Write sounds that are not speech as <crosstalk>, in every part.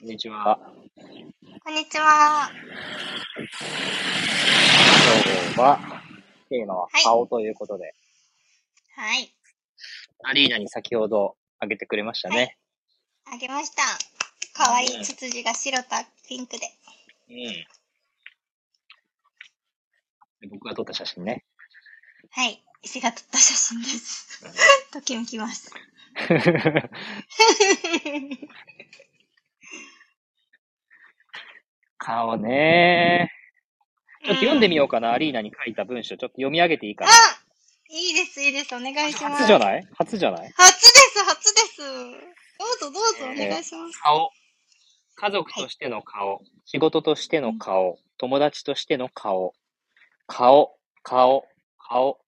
こんにちは。こんにちは。今日は、テーマははい顔ということで、はい。アリーナに先ほどあげてくれましたね。あげました。かわいいツツジが白とピンクで。うん。で僕が撮った写真ね。はい。石が撮った写真です。ときめきます。<laughs> 顔ねちょっと読んでみよようかな、アリーナに書いた文章。ちょっと読み上げていいかあな。いいです、いいです。お願いします。初じゃない？初じゃない？初です、初です。どうぞどうぞお願いします。顔。家族としての顔。仕事としての顔。友達としての顔。顔、顔、顔。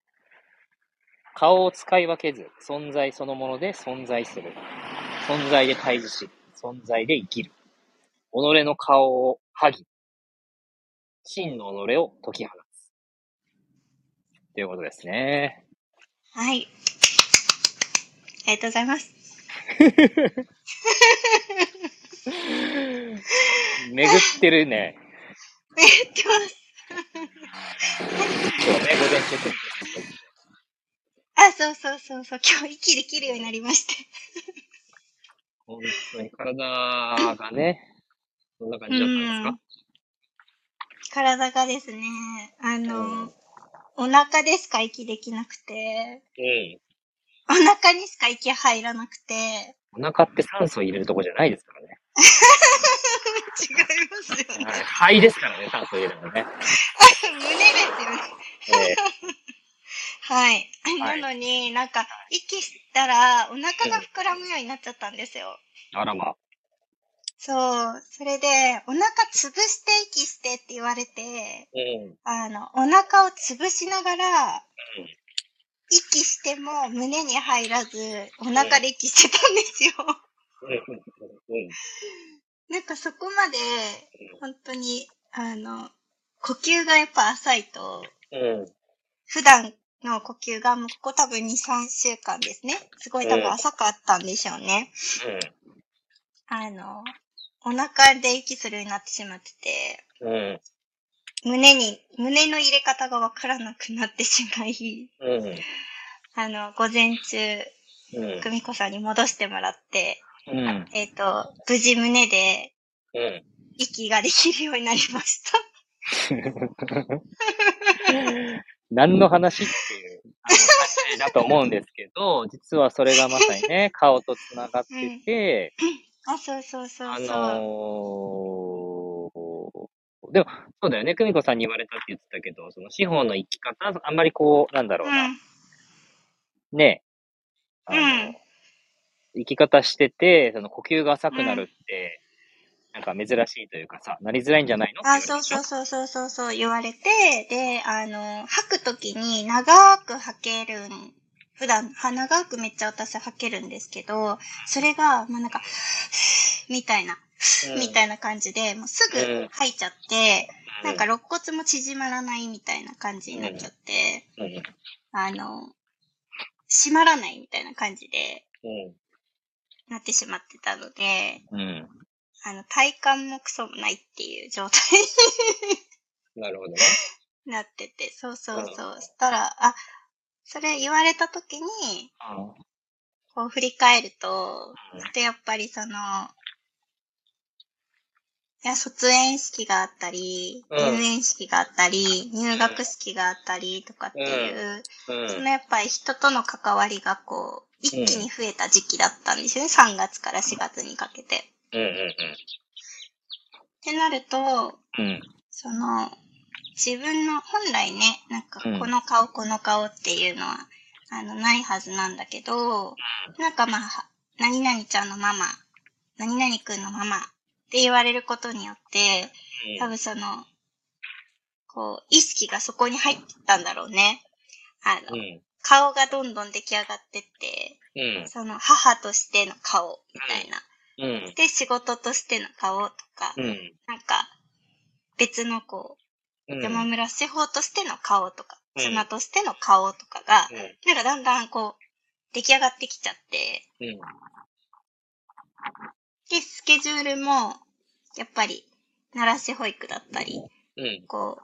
顔を使い分けず、存在そのもので存在する。存在で対峙し、存在で生きる。己の顔を剥ぎ、真の己を解き放つ。ということですね。はい。ありがとうございます。<laughs> 巡ってるね。めっちゃます。今日ね、午前中あ、そうそうそうそう。今日息できるようになりまして。本当に体がね、そんな感じだったんですか？体がですね、あの、お腹でしか息できなくて、うん。お腹にしか息入らなくて、お腹って酸素入れるとこじゃないですからね。<laughs> 違いますよね。はい肺ですからね、酸素入れるのね。<laughs> 胸ですよね。えはい。はいなのになんか、息したらお腹が膨らむようになっちゃったんですよ。ーあらま。そう。それで、お腹潰して息してって言われて、うん。あの、お腹を潰しながら、息しても胸に入らず、お腹で息してたんですよ。うん。なんかそこまで、本当に、あの、呼吸がやっぱ浅いと、うん。普段の呼吸がもうここ多分2、3週間ですね。すごい多分浅かったんでしょうね。あの、お腹で息するようになってしまってて、うん。うん。胸に、胸の入れ方がわからなくなってしまい、うん。あの、午前中、うん。久美子さんに戻してもらって、うん。えっ、と、無事胸でうん。息ができるようになりました。<laughs> 何の話っていうあの話だと思うんですけど、実はそれがまさにね、顔と繋がってて、<laughs> あ、そうそうそうあそう。のー、でも、そうだよね。久美子さんに言われたって言ってたけど、その司法の生き方、あんまりこう、なんだろうな、うん。ね、あの、うん生き方してて、その呼吸が浅くなるって、なんか珍しいというかさ、なりづらいんじゃないの？あ、そうそうそうそうそうそう言われて、で、あの、吐くときに長く吐けるん、普段、は長くめっちゃ私吐けるんですけど、それが、まあ、なんか、<laughs> みたいな、うん。みたいな感じで、もうすぐ吐いちゃって、なんか肋骨も縮まらないみたいな感じになっちゃって、あの、閉まらないみたいな感じでうん、なってしまってたので、うん。あの、体幹もクソもないっていう状態。なるほどね。に <laughs> なってて、そうそうそう。したら、あ、それ言われた時に、あこう振り返るとうん、で、やっぱりその、いや、卒園式があったり、うん。入園式があったり、入学式があったりとかっていう、うん、そのやっぱり人との関わりがこう、一気に増えた時期だったんですよね。3月から4月にかけて。うん、うん、ってなると、うん、その、自分の本来ね、なんかうん。この顔、この顔っていうのは、あの、ないはずなんだけど、なんかまあ、は何々ちゃんのママ、何々くんのママって言われることによって、多分その、こう、意識がそこに入ったんだろうね。あの、うん、顔がどんどん出来上がってって、うん、その母としての顔みたいな。うん、で、仕事としての顔とか、うん、なんか、別のこう、うん、山村司法としての顔とか、うん。妻としての顔とかが、うん、なんかだんだんこう、出来上がってきちゃって、で、スケジュールも、やっぱり、奈良市保育だったり、うん。こう、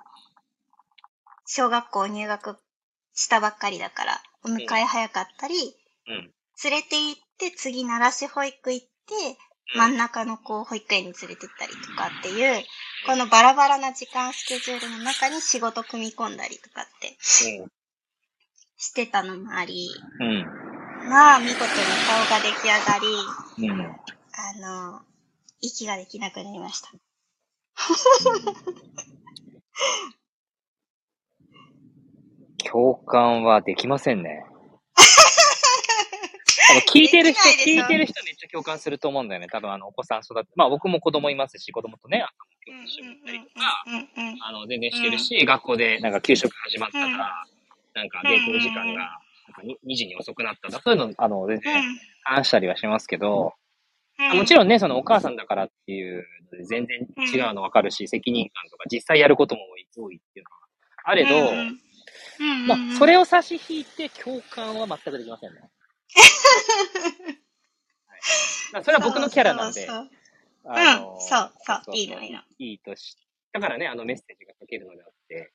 小学校入学したばっかりだから、お迎え早かったり、うん。連れて行って、次奈良市保育行って、真ん中の子を保育園に連れてったりとかっていう、このバラバラな時間スケジュールの中に仕事組み込んだりとかってしてたのもあり、うん。まあ見事に顔が出来上がり、うん。あの、息ができなくなりました。共感はできませんね。聞いてる人聞いてる人めっちゃ共感すると思うんだよね。多分あの、お子さん育って、まあ僕も子供いますし、子供とね、朝うんの教室行ったりとか、あの、全然してるし、学校でなんか給食始まったから、なんか下校時間が、なんかに2時に遅くなったとか、そういうの、あの、全然話したりはしますけど、もちろんね、そのお母さんだからっていうので全然違うの分かるし、責任感とか実際やることも多いっていうのはあれど、まあ、それを差し引いて共感は全くできませんね。は <laughs> いまあそれは僕のキャラなんで、そうそううんそうそういいのいいのいいとし、だからね、あのメッセージが書けるのであって、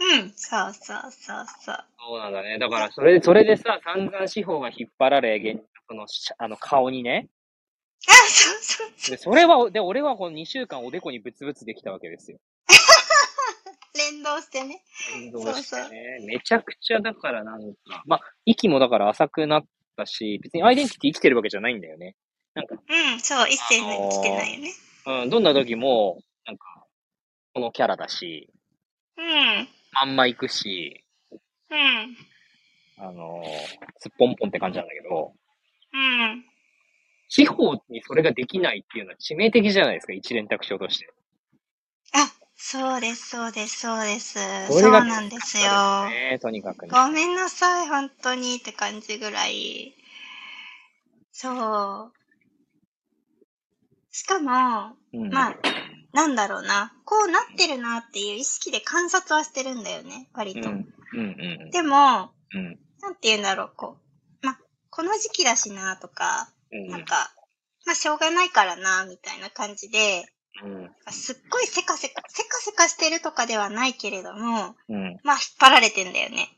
うん、そうそうそうそう。そうなんだね。だから、それで、それでさ、散々司法が引っ張られ、現その、しあの、顔にね。あ、そうそうそう。で、それは、で、俺はこの2週間おでこにブツブツできたわけですよ。連動してね。運動してね。めちゃくちゃ、だからなんか、まあ、息もだから浅くなったし、別にアイデンティティ生きてるわけじゃないんだよね。なんか、うん、そう、一斉に来てないよね。うん、どんな時も、なんか、このキャラだし、うん、まんま行くし、うん、あのー、すっぽんぽんって感じなんだけど、うん。司法にそれができないっていうのは致命的じゃないですか、一連卓章として。あ、そうです、そうです、そうです。そうなんですよ。ね、とにかくね。ごめんなさい、本当にって感じぐらい。そう。しかも、うん、まあ、なんだろうな。こうなってるなっていう意識で観察はしてるんだよね、割と。うん、うん、うん。でも、うん、なんて言うんだろう、こう。まあ、この時期だしなとか、うん、なんか、まあ、しょうがないからな、みたいな感じで、うん、すっごいせかせか、せかせかしてるとかではないけれども、うん。まあ、引っ張られてんだよね。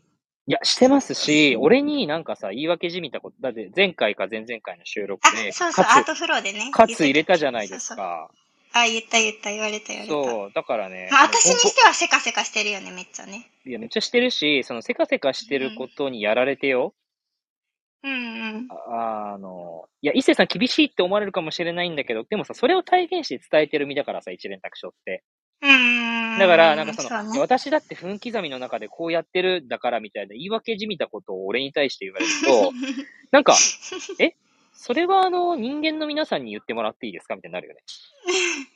いや、してますし、俺になんかさ、言い訳じみたこと、だって前回か前々回の収録あで、、そうそう、アーかトフローでね。つ、かつ入れたじゃないですそうそうか。あ、言った言った、言われた言われた。そう、だからね。まあ、私にしてはせかせかしてるよね、めっちゃね。といや、めっちゃしてるし、そのせかせかしてることにやられてよ。うんうん。ああの、いや、伊勢さん厳しいって思われるかもしれないんだけど、でもさ、それを体現して伝えてる身だからさ、一連卓章って。うーん。だから、なんかその、うね、私だって分刻みの中でこうやってるだからみたいな言い訳じみたことを俺に対して言われると、<laughs> なんか、え？それはあの、人間の皆さんに言ってもらっていいですかみたいになるよね。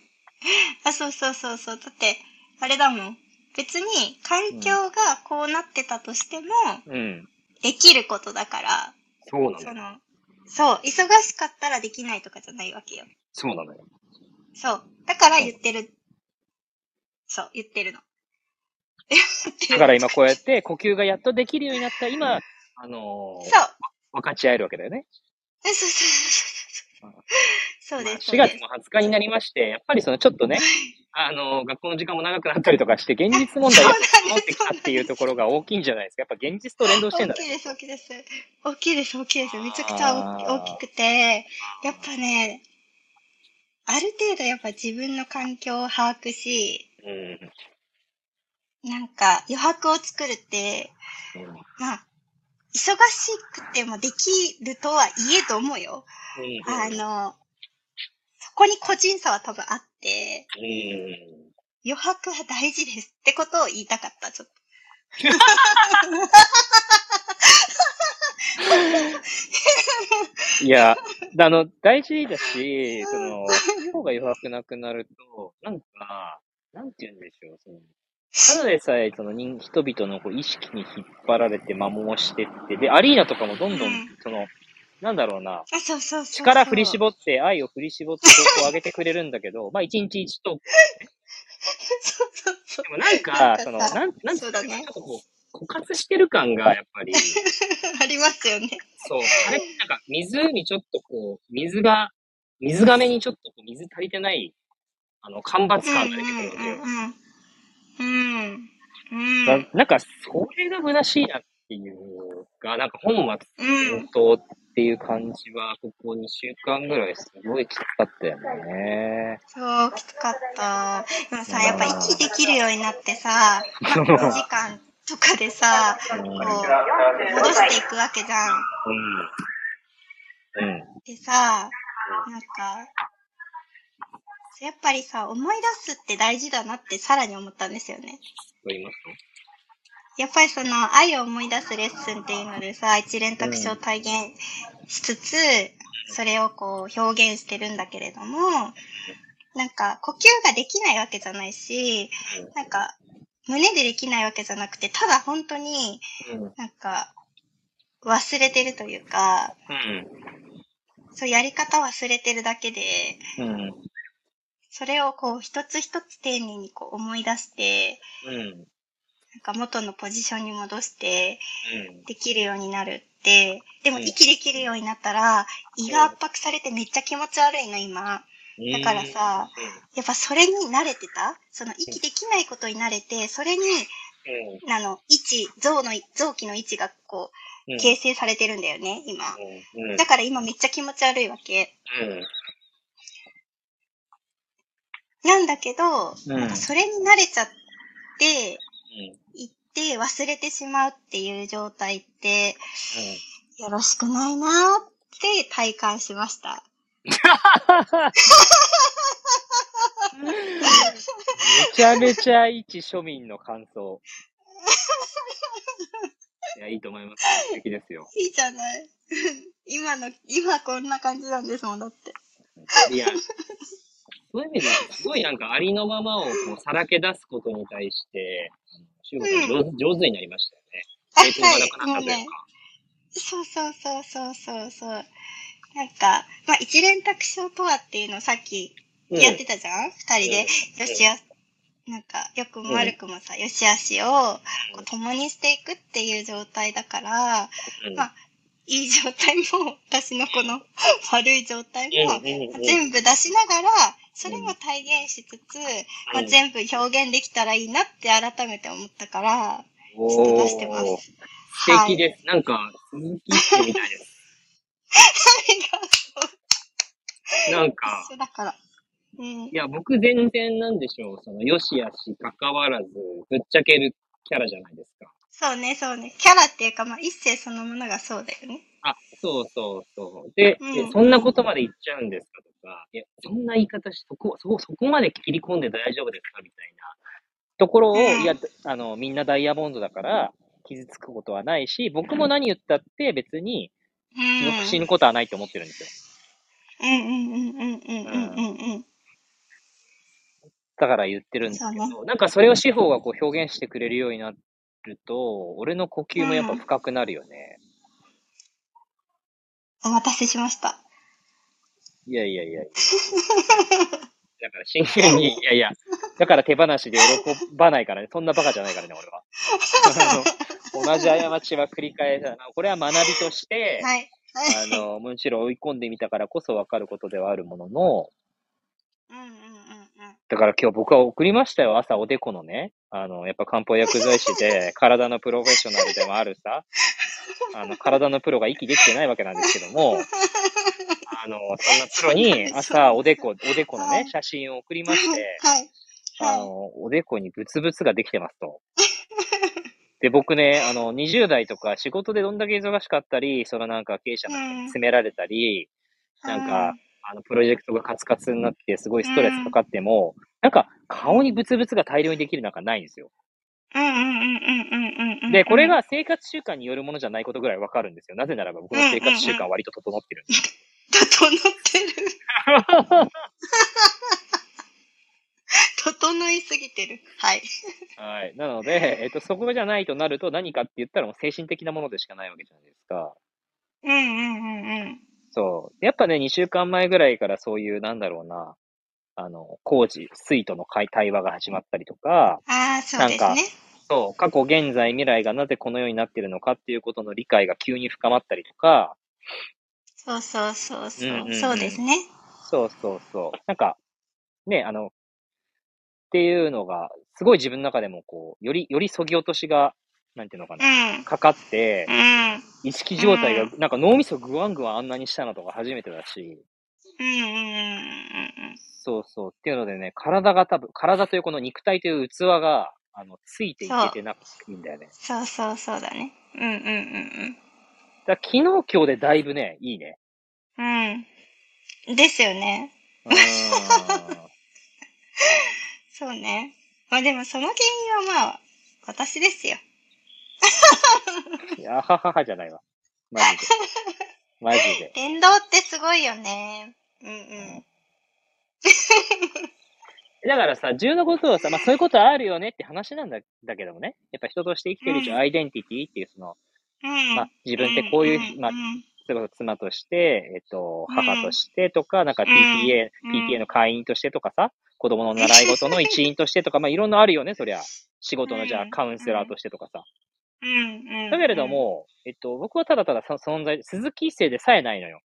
<laughs> あ、そうそうそうそう。だって、あれだもん。別に、環境がこうなってたとしても、うん。できることだから、そうなのよ。その、そう、忙しかったらできないとかじゃないわけよ。そうなのよ。そう。だから言ってる。そう、言ってるの。<laughs> だから今こうやって呼吸がやっとできるようになった今、あのーそう。分かち合えるわけだよね。そうそうそうそう。そうまあです。4月も20日になりまして、やっぱりそのちょっとね、あのー学校の時間も長くなったりとかして、現実問題が持ってきたっていうところが大きいんじゃないですか。やっぱ現実と連動してんだね。大きいです、大きいです。大きいです、大きいです。めちゃくちゃ大きくて、やっぱね、ある程度やっぱ自分の環境を把握し、うん。なんか余白を作るって、うんまあ、忙しくてもできるとはいえと思うよ。うんあの、そこに個人差は多分あって、うん余白は大事ですってことを言いたかった、ちょっと。<laughs> いや、あの、大事だし、その、方が余白なくなると、なんか、なんて言うんでしょう、その、ただでさえ、その人、人々のこう意識に引っ張られて摩耗してって、で、アリーナとかもどんどんうん、その、なんだろうな、あ、そうそうそうそう。力振り絞って、愛を振り絞って、こう上げてくれるんだけど、<laughs> まあ、一日一投稿。そうそうそう。でもなんか、その、なん、なんそうだねちょっとこう、枯渇してる感が、やっぱり、<laughs> ありますよね。そう、あれ、なんか、湖ちょっとこう、水が水亀にちょっとこう水足りてない、あの、干ばつ感が出てくるわけよ。うん。うん。うん。ななんか、それが虚しいなっていうか、なんか本末うん。っていう感じは、ここ2週間ぐらいすごいきつかったよね。そう、きつかった。でもさ、やっぱ息できるようになってさ、まあ、2時間とかでさ、うん。こう、戻していくわけじゃん。うん。うん。でさ、なんか、やっぱりさ、思い出すって大事だなってさらに思ったんですよね。と言いますやっぱりその愛を思い出すレッスンっていうのでさ、一連卓書を体現しつつ、それをこう表現してるんだけれども、なんか呼吸ができないわけじゃないし、なんか胸でできないわけじゃなくて、ただ本当に。なんか忘れてるというか、うん。そうやり方忘れてるだけで、うん。それをこう一つ一つ丁寧にこう思い出して、うん。なんか元のポジションに戻して、うん。できるようになるって、でもうん息できるようになったら、胃が圧迫されてめっちゃ気持ち悪いの、今。だからさ、やっぱそれに慣れてた？その息できないことに慣れて、それに、うん。あの、位置、臓の、臓器の位置がこう形成されてるんだよね、今。うん。だから今めっちゃ気持ち悪いわけ。うん。なんだけど、うんなんかそれに慣れちゃって、うん。て忘れてしまうっていう状態って、よろしくないなーって体感しました。めちゃめちゃ一庶民の感想。いや、いいと思います。素敵ですよ。いいじゃない。今の、今こんな感じなんですもん、だって。いや、そういう意味ですごいなんかありのままをこうさらけ出すことに対して、あの、しゅうさん。上手になりましたよね。あ抵抗がなくなったというはい。もうねか。そうそうそうそうそうそう。なんか、まあ、一連卓章とはっていうのをさっきやってたじゃん？二、人で、よしあ、なんか、よくも悪くもさ、よしあしをこう共にしていくっていう状態だから、うん。まあいい状態も、私のこの悪い状態も、うんうんうん。全部出しながら、それも体現しつつ、まあ、全部表現できたらいいなって改めて思ったから、ちょっと出してます。素敵です。なんか、鈴木ってみたいです。<laughs> なんか、だから。うんい。や、僕全然なんでしょう、その、よしあし関わらず、ぶっちゃけるキャラじゃないですか。そうね、そうね。キャラっていうか、まあ、一世そのものがそうだよね。あ、そうそうそう。で、うんえそんなことまで言っちゃうんですかとか、いや、そんな言い方し、そこ、そこ、そこまで切り込んで大丈夫ですか？みたいなところを、いや、あの、みんなダイヤモンドだから、傷つくことはないし、僕も何言ったって別に死ぬことはないと思ってるんですよ。うんうんうんうんうんうんうん。だから言ってるんですけど、なんかそれを司法がこう表現してくれるようになると、俺の呼吸もやっぱ深くなるよね。お待たせしました。いやいやいや。<laughs> だから真剣に、いやいや、だから手放しで喜ばないからね。そんなバカじゃないからね、俺は。同じ過ちは繰り返さない。これは学びとして、はい。はい。あの、むしろ追い込んでみたからこそ分かることではあるものの、うんうんうんうん。だから今日僕は送りましたよ、朝おでこのね。あの、やっぱ漢方薬剤師で、<laughs> 体のプロフェッショナルでもあるさ、あの、体のプロが息できてないわけなんですけども、あの、そんなプロに朝おでこ、おでこのね、写真を送りまして、はい。はい。あの、おでこにブツブツができてますと。で、僕ね、あの、20代とか仕事でどんだけ忙しかったり、そのなんか経営者の人に詰められたり、なんか、あの、プロジェクトがカツカツになって、すごいストレスかかっても、なんか、顔にブツブツが大量にできるなんかないんですよ。で、これ、が生活習慣によるものじゃないことぐらいわかるんですよ。なぜならば僕の生活習慣は割と整ってるんです。整ってる。整いすぎてる。はい。はい。なので、えっと、そこじゃないとなると何かって言ったらもう精神的なものでしかないわけじゃないですか。うんうんうんうん。そう。やっぱね、2週間前ぐらいからそういう、なんだろうな、あの、工事、水との会対話が始まったりとか、ああ、そうですなんね。そう、過去、現在、未来がなぜこのようになっているのかっていうことの理解が急に深まったりとか、そうそうそうそう。うんうんうんそうですね。そうそうそう。なんか、ね、あの、っていうのが、すごい自分の中でもこう、より、よりそぎ落としが、なんていうのかな、うん。かかってう、ん。意識状態がう、なんか脳みそぐわんぐわんあんなにしたのとか初めてだし、うんうんうんうんそうそう。っていうのでね、体が多分、体というこの肉体という器が、あの、ついていけてなくていいんだよね。そうそうそうだね。うんうんうんだから昨日今日でだいぶね、いいね。うん。うん。ですよね。うーん。<laughs> そうね。まあでもその原因はまあ、私ですよ。<laughs> いや、はははじゃないわ。マジで。マジで。電動ってすごいよね。うんうん。だからさ、重要なことはさ、まあそういうことあるよねって話なんだだけどもね。やっぱ人として生きてる以上、うんアイデンティティっていうその、うん。まあ自分ってこういう、まあ例えば妻として、えっと、うん。母としてとか、なんかうん。PTA、うん。PTA の会員としてとかさ、子供の習い事の一員としてとか、<laughs> まあいろんなあるよね、そりゃ。仕事のじゃあうん。カウンセラーとしてとかさ。うん。うん。だけれども、えっと、僕はただただそ存在、鈴木一世でさえないのよ。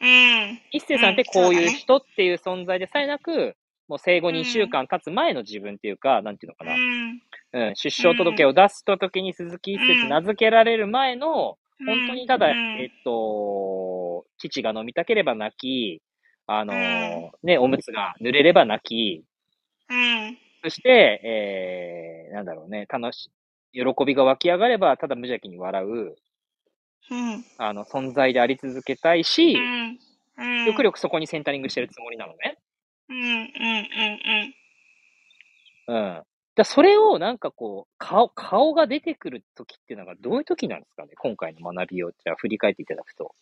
うん、一世さんってこういう人っていう存在でさえなく、もう生後2週間経つ前の自分っていうか、なんていうのかな。うん。うん、出生届を出すと時に鈴木一世って名付けられる前の、本当にただ、うんえっと、父が飲みたければ泣き、あのね、おむつが濡れれば泣き、うん。そして、えー、なんだろうね、楽し、喜びが湧き上がれば、ただ無邪気に笑う、うん。あの、存在であり続けたいし、うん。うん。極力そこにセンタリングしてるつもりなのね。うん。うん。うん。うん。だそれをなんかこう、顔、顔が出てくる時っていうのがどういう時なんですかね？今回の学びを、じゃあ振り返っていただくと。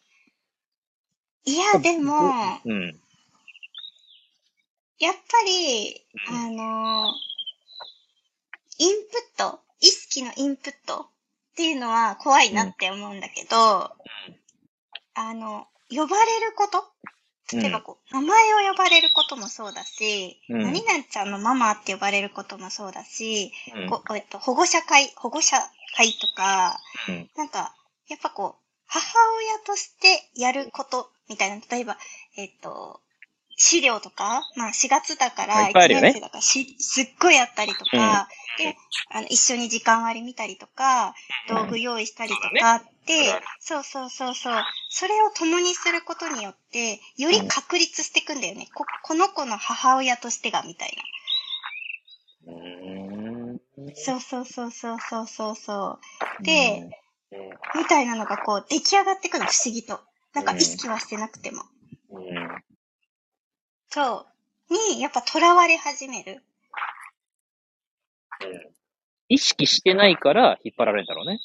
いや、でも、うん。やっぱり、あの、インプット、意識のインプットっていうのは怖いなって思うんだけど、あの、呼ばれること例えばこう、名前を呼ばれることもそうだし、うん。何々ちゃんのママって呼ばれることもそうだし、うん。こえっと、保護者会、保護者会とか、うん。なんか、やっぱこう、母親としてやることみたいな、例えば、えっと、資料とか、まあ4月だから、いっぱいあるよね1年生だからし、すっごいあったりとか、で、あの、一緒に時間割見たりとか、道具用意したりとかって、そうそうそうそう、それを共にすることによって、より確立していくんだよね。こ、この子の母親としてが、みたいな。そうそうそうそうそうそうそう。で、うんみたいなのがこう出来上がってくの不思議と。なんか意識はしてなくても。うん。そう。に、やっぱ囚われ始める。意識してないから引っ張られるんだろうね。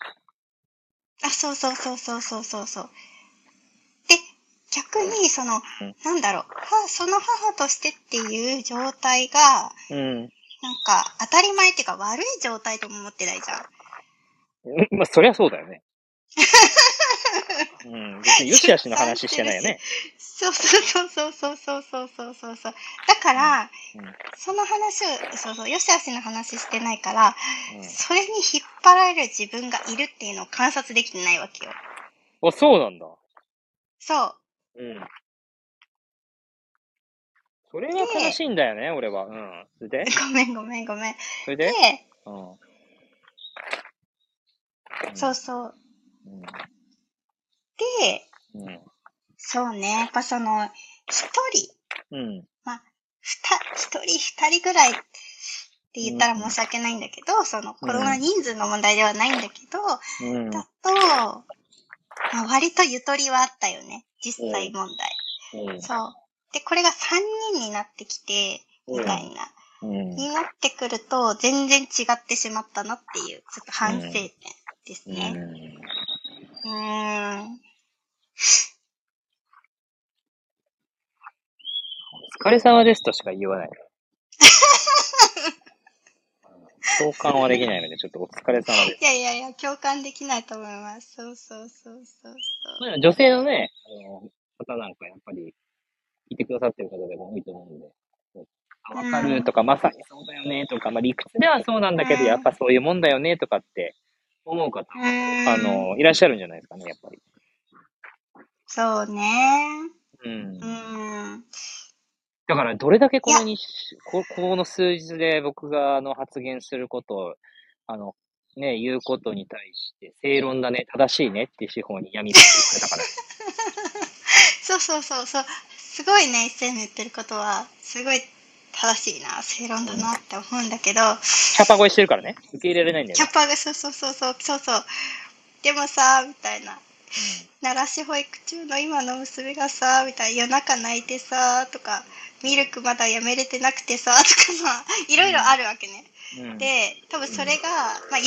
あ、そうそうそうそうそうそうそう。で、逆にその、うんなんだろう、はその母としてっていう状態が、うん。なんか当たり前っていうか悪い状態とも思ってないじゃん。うんまあ、そりゃそうだよね。うん。別によしあしの話してないよね。そうそうそうそうそうそうそうそうそうそう。だから、うんその話を、そうそう、よしあしの話してないから、うんそれに引っ張られる自分がいるっていうのを観察できてないわけよ。あ、そうなんだ。そう。うん。それが悲しいんだよね、俺は。うん。それで？ごめんごめんごめん。それで？で、うん。そうそう。うん。で、うん。そうね。やっぱその、一人、うん。ふた、一人二人ぐらいって言ったら申し訳ないんだけど、その、コロナ人数の問題ではないんだけど、うん。だと、まあ、割とゆとりはあったよね。実際問題。うん。そう。で、これが3人になってきて、みたいな。うん。になってくると、全然違ってしまったなっていう、ちょっと反省点ですうね。ん。うーん。お疲れ様ですとしか言わない。<laughs> 共感はできないので、ちょっとお疲れ様です。いやいやいや、共感できないと思います。そうそうそうそうそう。女性のね、あの、方なんかやっぱり、聞いてくださってる方でも多いと思うんで、あわかるとか、まさにそうだよねとか、まあ理屈ではそうなんだけど、うんやっぱそういうもんだよねとかって思う方、あの、いらっしゃるんじゃないですかね、やっぱり。そうね。うんう。ーん。だから、どれだけこのにこ、この数日で僕があの発言することを、あの、ね、言うことに対して、正論だね、正しいねって司法に闇って言ってたから。<laughs> そうそうそうそう。すごいね、一斉の言ってることは、すごい正しいな、正論だなって思うんだけど、キャパ超えしてるからね。受け入れられないんだよねキャ。パがそうそうそうそう、そうそう。でもさ、みたいな。奈良市保育中の今の娘がさ、みたいな、夜中泣いてさ、とか、ミルクまだやめれてなくてさ、とかさ、いろいろあるわけね。うん。うん、で、多分それが、まあ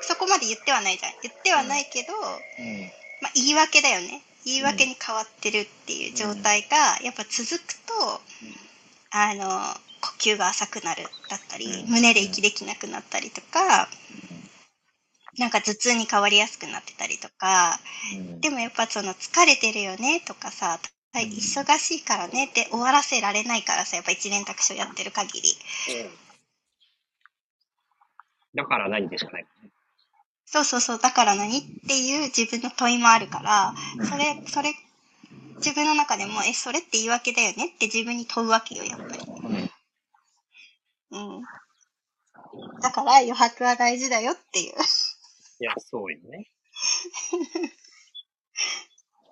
そこまで言ってはないじゃん。言ってはないけど、うん。まあ、言い訳だよね。言い訳に変わってるっていう状態が、やっぱ続くと、あの、呼吸が浅くなるだったり、うん。胸で息できなくなったりとか、なんか頭痛に変わりやすくなってたりとか、うん。でもやっぱその疲れてるよねとかさ、はい忙しいからねって終わらせられないからさ、やっぱ一連卓書やってる限り。だから何でしかない。そうそうそう、だから何っていう自分の問いもあるから、それ、それ、自分の中でも、え、それって言い訳だよねって自分に問うわけよ、やっぱり。うん。うん。だから余白は大事だよっていう。いや、そうよね。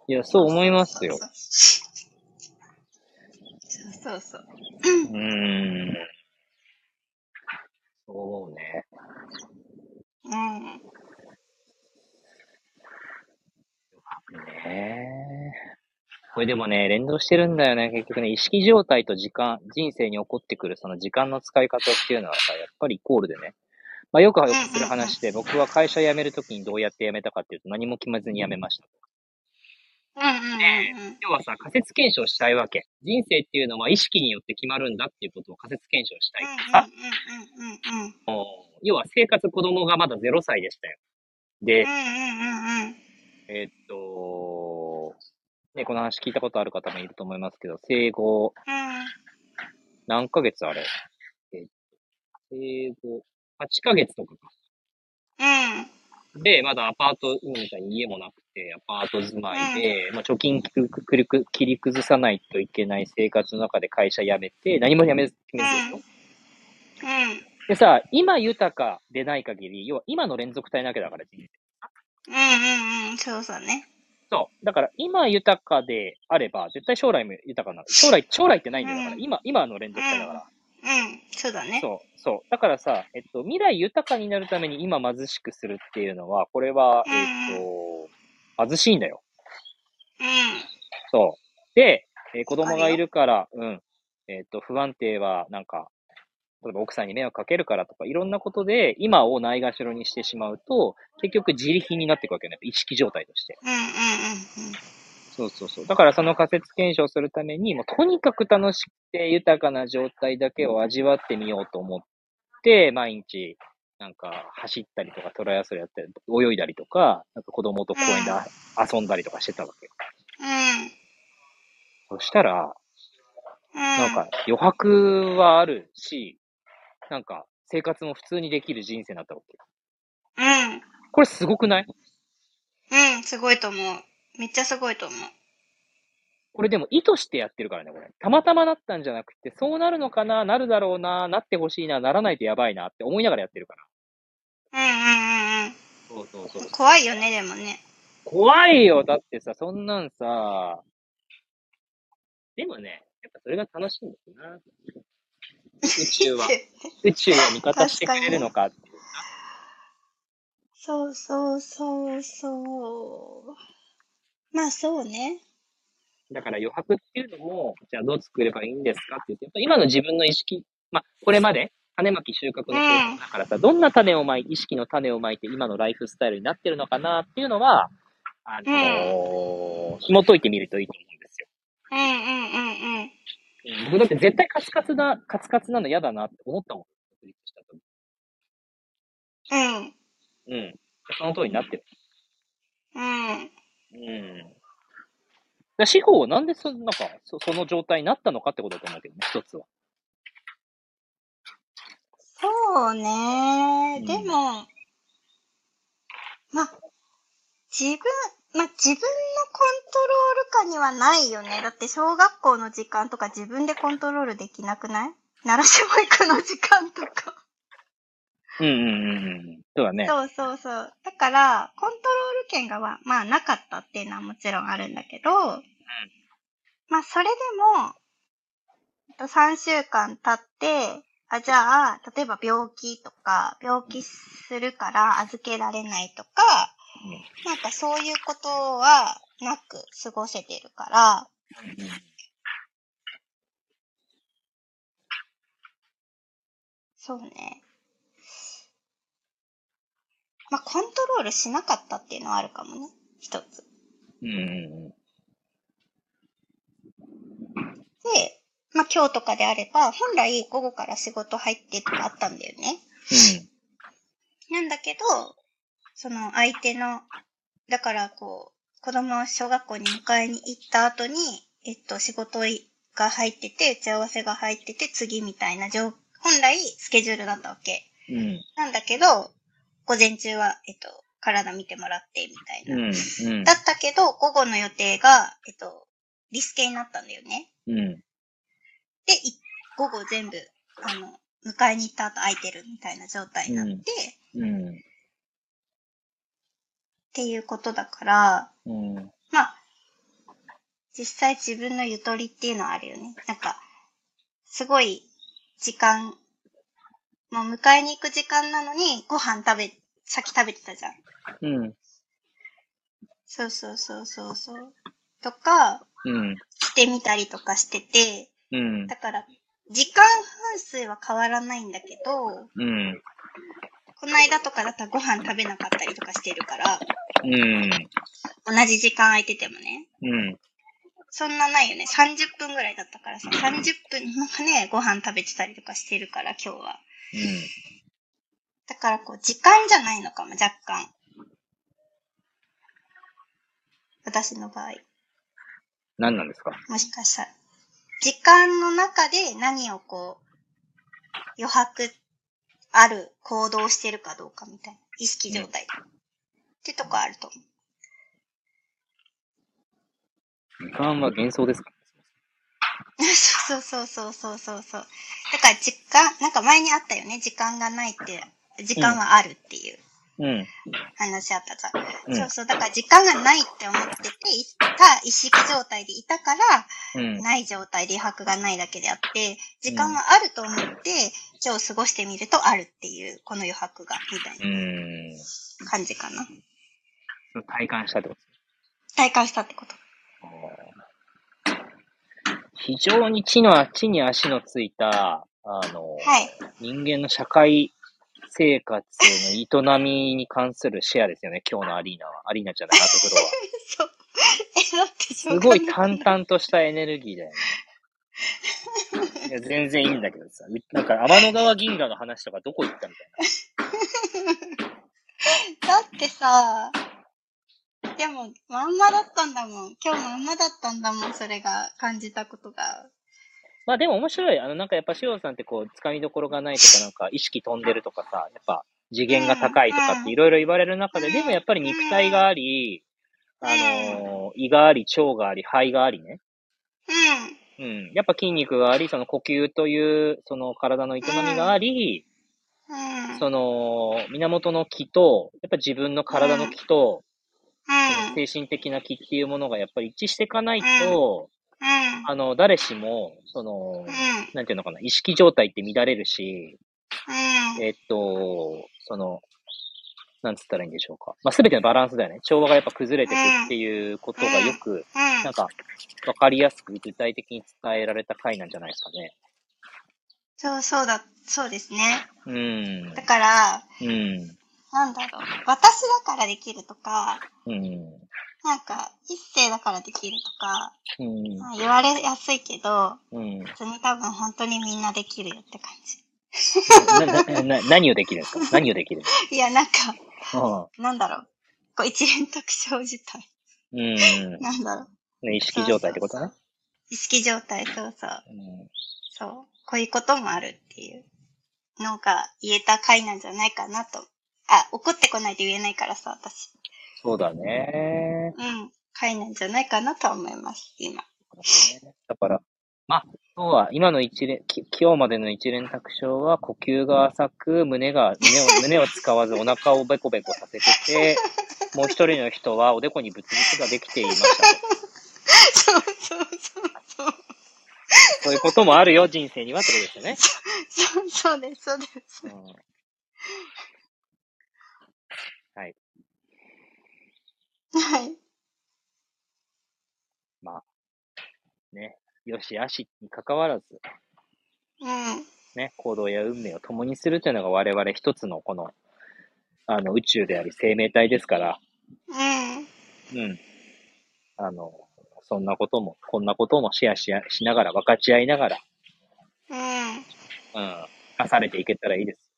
いや、そう思いますよ。そうそうそう。うーん。そうね。うん。ねこれでもね、連動してるんだよね。結局ね、意識状態と時間、人生に起こってくるその時間の使い方っていうのはさ、やっぱりイコールでね。まあよくよくする話で、僕は会社辞めるときにどうやって辞めたかっていうと、何も決めずに辞めました。うんうんうんうん。要はさ、仮説検証したいわけ。人生っていうのは意識によって決まるんだっていうことを仮説検証したいからさ、うんうんうんうんもう要は生活子供がまだ0歳でしたよ。でうん。う、んうんうんうん。えーっと、ね、この話聞いたことある方もいると思いますけど、生後、何ヶ月あれ？えーっと、生後、8ヶ月とかか。うん。で、まだアパート、今みたいに家もなくて、アパート住まいで、まあ、貯金くくくりく切り崩さないといけない生活の中で会社辞めて、何も辞めず、決めずでしょうん。でさ、今豊かでない限り、要は今の連続体なわけだから、人生うんうんうん。そうそうね。そう。だから、今豊かであれば、絶対将来も豊かになる。将来、将来ってないんだよ。だから、うん今、今の連続体だから。うん。そうだね。そう、そう。だからさ、えっと、未来豊かになるために今貧しくするっていうのは、これは、えっと、貧しいんだよ。うん。そう。で、えー子供がいるから、うん。えっと、不安定は、なんか、例えば奥さんに迷惑かけるからとか、いろんなことで、今をないがしろにしてしまうと、結局自利品になっていくわけね。意識状態として。うんうんうんそうそうそう。だからその仮説検証するために、もうとにかく楽しくて豊かな状態だけを味わってみようと思って、毎日、なんか走ったりとかトライアスロンやったり、泳いだりとか、なんか子供と公園であ遊んだりとかしてたわけよ。うん。そしたら、うん。なんか余白はあるし、なんか生活も普通にできる人生になったわけよ。うん。これすごくない？うん。すごいと思う。めっちゃすごいと思う。これでも意図してやってるからね、これ。たまたまなったんじゃなくて、そうなるのかな、なるだろうな、なってほしいな、ならないとやばいなって思いながらやってるから。うんうんうんうん。そうそうそう。怖いよね、でもね。怖いよだってさ、そんなんさ、でもね、やっぱそれが楽しいんですな。宇宙は、<laughs> 宇宙は味方してくれるのかっていう。そうそうそうそう。まあそうね。だから余白っていうのも、じゃあどう作ればいいんですかって言って、今の自分の意識、まあ、これまで、種まき収穫の経験だからさ、どんな種をまい、意識の種をまいて今のライフスタイルになってるのかなっていうのは、あのー紐解いてみるといいと思うんですよ。うんうんうんうん。うん僕だって絶対カツカツな、カツカツなの嫌だなって思ったもん。独立した時うん。うん。その通りになってる。うん。うん。だ司法はなんでそ、なんか、そその状態になったのかってことだと思うけどね、一つは。そうね。うんでも、まあ、自分、まあ、自分のコントロール下にはないよね。だって小学校の時間とか自分でコントロールできなくない？奈良市保育の時間とか。うんうんうんうん。そうだね。そうそうそう。だから、コントロール権がは、まあなかったっていうのはもちろんあるんだけど、まあそれでも、えっと3週間経って、あ、じゃあ、例えば病気とか、病気するから預けられないとか、なんかそういうことはなく過ごせてるから、そうね。まあコントロールしなかったっていうのはあるかもね。一つ。うんうんうん。で、まあ今日とかであれば、本来午後から仕事入ってとかあったんだよね。なんだけど、その相手の、だからこう、子供を小学校に迎えに行った後に、えっと、仕事が入ってて、打ち合わせが入ってて、次みたいな状、本来スケジュールだったわけ。うん。うん。なんだけど、午前中は、えっと、体見てもらって、みたいな。うん。うんだ。ったけど、午後の予定が、えっと、リスケになったんだよね。うん。で、い午後全部、あの、迎えに行った後空いてるみたいな状態になって、っうん。ていうことだから、うん。まあ、実際自分のゆとりっていうのはあるよね。なんか、すごい時間、もう迎えに行く時間なのにご飯食べ、先食べてたじゃん。うん。そうそうそうそうそう。とか、うん。してみたりとかしてて、うん。だから、時間分数は変わらないんだけど、うん。この間とかだったらご飯食べなかったりとかしてるから、うん。同じ時間空いててもね。うん。そんなないよね。30分ぐらいだったからさ、30分のね、ご飯食べてたりとかしてるから、今日は。だからこう、時間じゃないのかも、若干。私の場合。何なんですか？もしかしたら。時間の中で何をこう、余白ある行動をしてるかどうかみたいな。意識状態。ってとこあると思う。時間は幻想ですか？<laughs> そうそうそうそうそうそう。だから時間、なんか前にあったよね。時間がないって、時間はあるっていううん。話あったさ。うんそうそう。だから時間がないって思ってて、いた意識状態でいたから、うん。ない状態で余白がないだけであって、時間はあると思って、今日過ごしてみるとあるっていう、この余白が、みたいうん。な感じかな。体感したってこと体感したってこと。非常に地の、地に足のついた、あの、はい。人間の社会生活の営みに関するシェアですよね、今日のアリーナは。アリーナじゃない、アトフロは。<laughs> そう。え、だってしすごい淡々としたエネルギーだよね。いや全然いいんだけどさ。なんか天の川銀河の話とかどこ行ったみたい <laughs> だってさ、でも、まんまだったんだもん。今日まんまだったんだもん、それが感じたことが。な。まあでも面白い。あの、なんかやっぱ塩さんってこう、掴みどころがないとか、なんか意識飛んでるとかさ、やっぱ次元が高いとかっていろいろ言われる中で、でもやっぱり肉体があり、あのー胃があり、腸があり、肺がありね。うん。うん。やっぱ筋肉があり、その呼吸という、その体の営みがあり、うん。その、源の気と、やっぱ自分の体の気と、うん。精神的な気っていうものがやっぱり一致していかないと、うん。あの、誰しも、そのう、ん。なんていうのかな、意識状態って乱れるし、うん。えっと、その、なんつったらいいんでしょうか。まあ、すべてのバランスだよね。調和がやっぱ崩れていくっていうことがよく、うん。なんか、わかりやすく具体的に伝えられた回なんじゃないですかね。そう、そうだ、そうですね。うんだ。から、うん。なんだろう。私だからできるとか、うん。なんか、一世だからできるとか、うん。まあ、言われやすいけど、うん。普通に多分本当にみんなできるよって感じ。な、な、な、何をできるんですか？<laughs> 何をできるんですいや、なんか、かなんだろう。こう一連特徴自体。うん。なんだろう。ね意識状態ってことね？意識状態、そうそう。うんそう。こういうこともあるっていうのが言えた回なんじゃないかなと。あ、怒ってこないと言えないからさ、私。そうだね。うん。回なんじゃないかなと思います、今。だから、まあ、今日は、今の一連、き今日までの一連卓章は、呼吸が浅く、胸が、<laughs> 胸を、胸を使わず、お腹をベコベコさせてて、<laughs> もう一人の人は、おでこにブツブツができていましたと。そうそうそうそう。そういうこともあるよ、人生にはってことですよね。そう <laughs> そうです、そうです。うん、はい。はい。まあ、ね、よし悪しに関わらず、うん。ね、行動や運命を共にするというのが我々一つのこの、あの、宇宙であり生命体ですから、うん。うん。あの、そんなことも、こんなこともシェアしやしながら、分かち合いながら、うん。うん、出されていけたらいいです。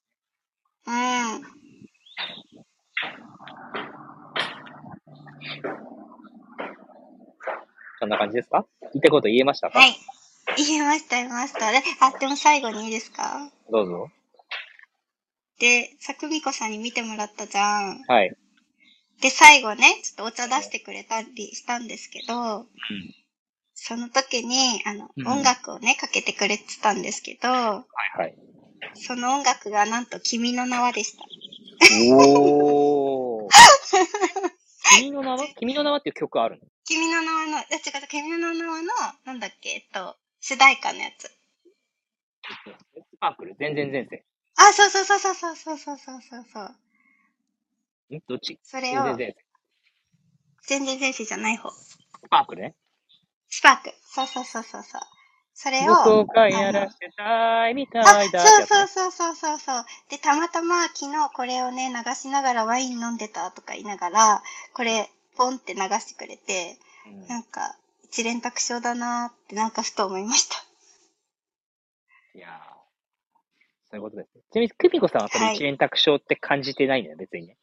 うん。そんな感じですか？言いたいこと言えましたか、はい。言えました、言えました。で、あ、でも最後にいいですか？どうぞ。で、さくみこさんに見てもらったじゃん。はい。で、最後ね、ちょっとお茶出してくれたりしたんですけど、うん。その時に、あの、うん音楽をね、かけてくれてたんですけど、はいはい。その音楽がなんと君の名はでした。おー。<laughs> 君の名は？君の名はっていう曲あるの？君の名はの、あ、違った、君の名はの、なんだっけ、えっと、主題歌のやつ。スパークル全然前世。あ、そうそうそうそうそうそうそうそうそう。ん？どっち？それを全然前世。全然前世じゃない方。スパークルね。スパーク。そうそうそうそうそう。それを。どこかやらせたいみたあ、いだそうそうそうそうそうそう。で、たまたま昨日これをね、流しながらワイン飲んでたとか言いながら、これ、ポンって流してくれて、うんなんか、一連卓章だなーってなんかふと思いました。いやーそういうことです。ちなみに、久美子さんはそ一連卓章って感じてないんだよ、別にね。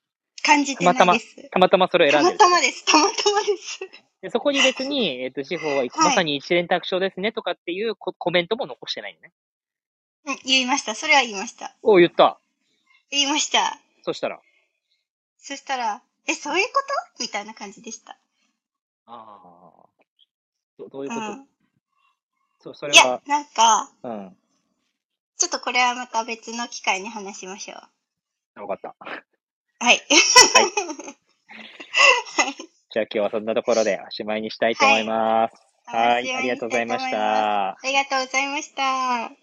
感じてないです。たまたまそれを選たんでる。またまです。たまたまです。でそこに別に、えっ、と、司法は、まさに一連卓章ですねとかっていうココメントも残してないのね。うん、言いました。それは言いました。お言った。言いました。そしたら、そしたら、え、そういうこと？みたいな感じでした。ああ。どどういうこと、うん。そそれいやは、、なんか、うん。ちょっとこれはまた別の機会に話しましょう。わかった。はい。<laughs> じゃあ今日はそんなところでおしまいにしたいと思います。はい。ありがとうございました。ありがとうございました。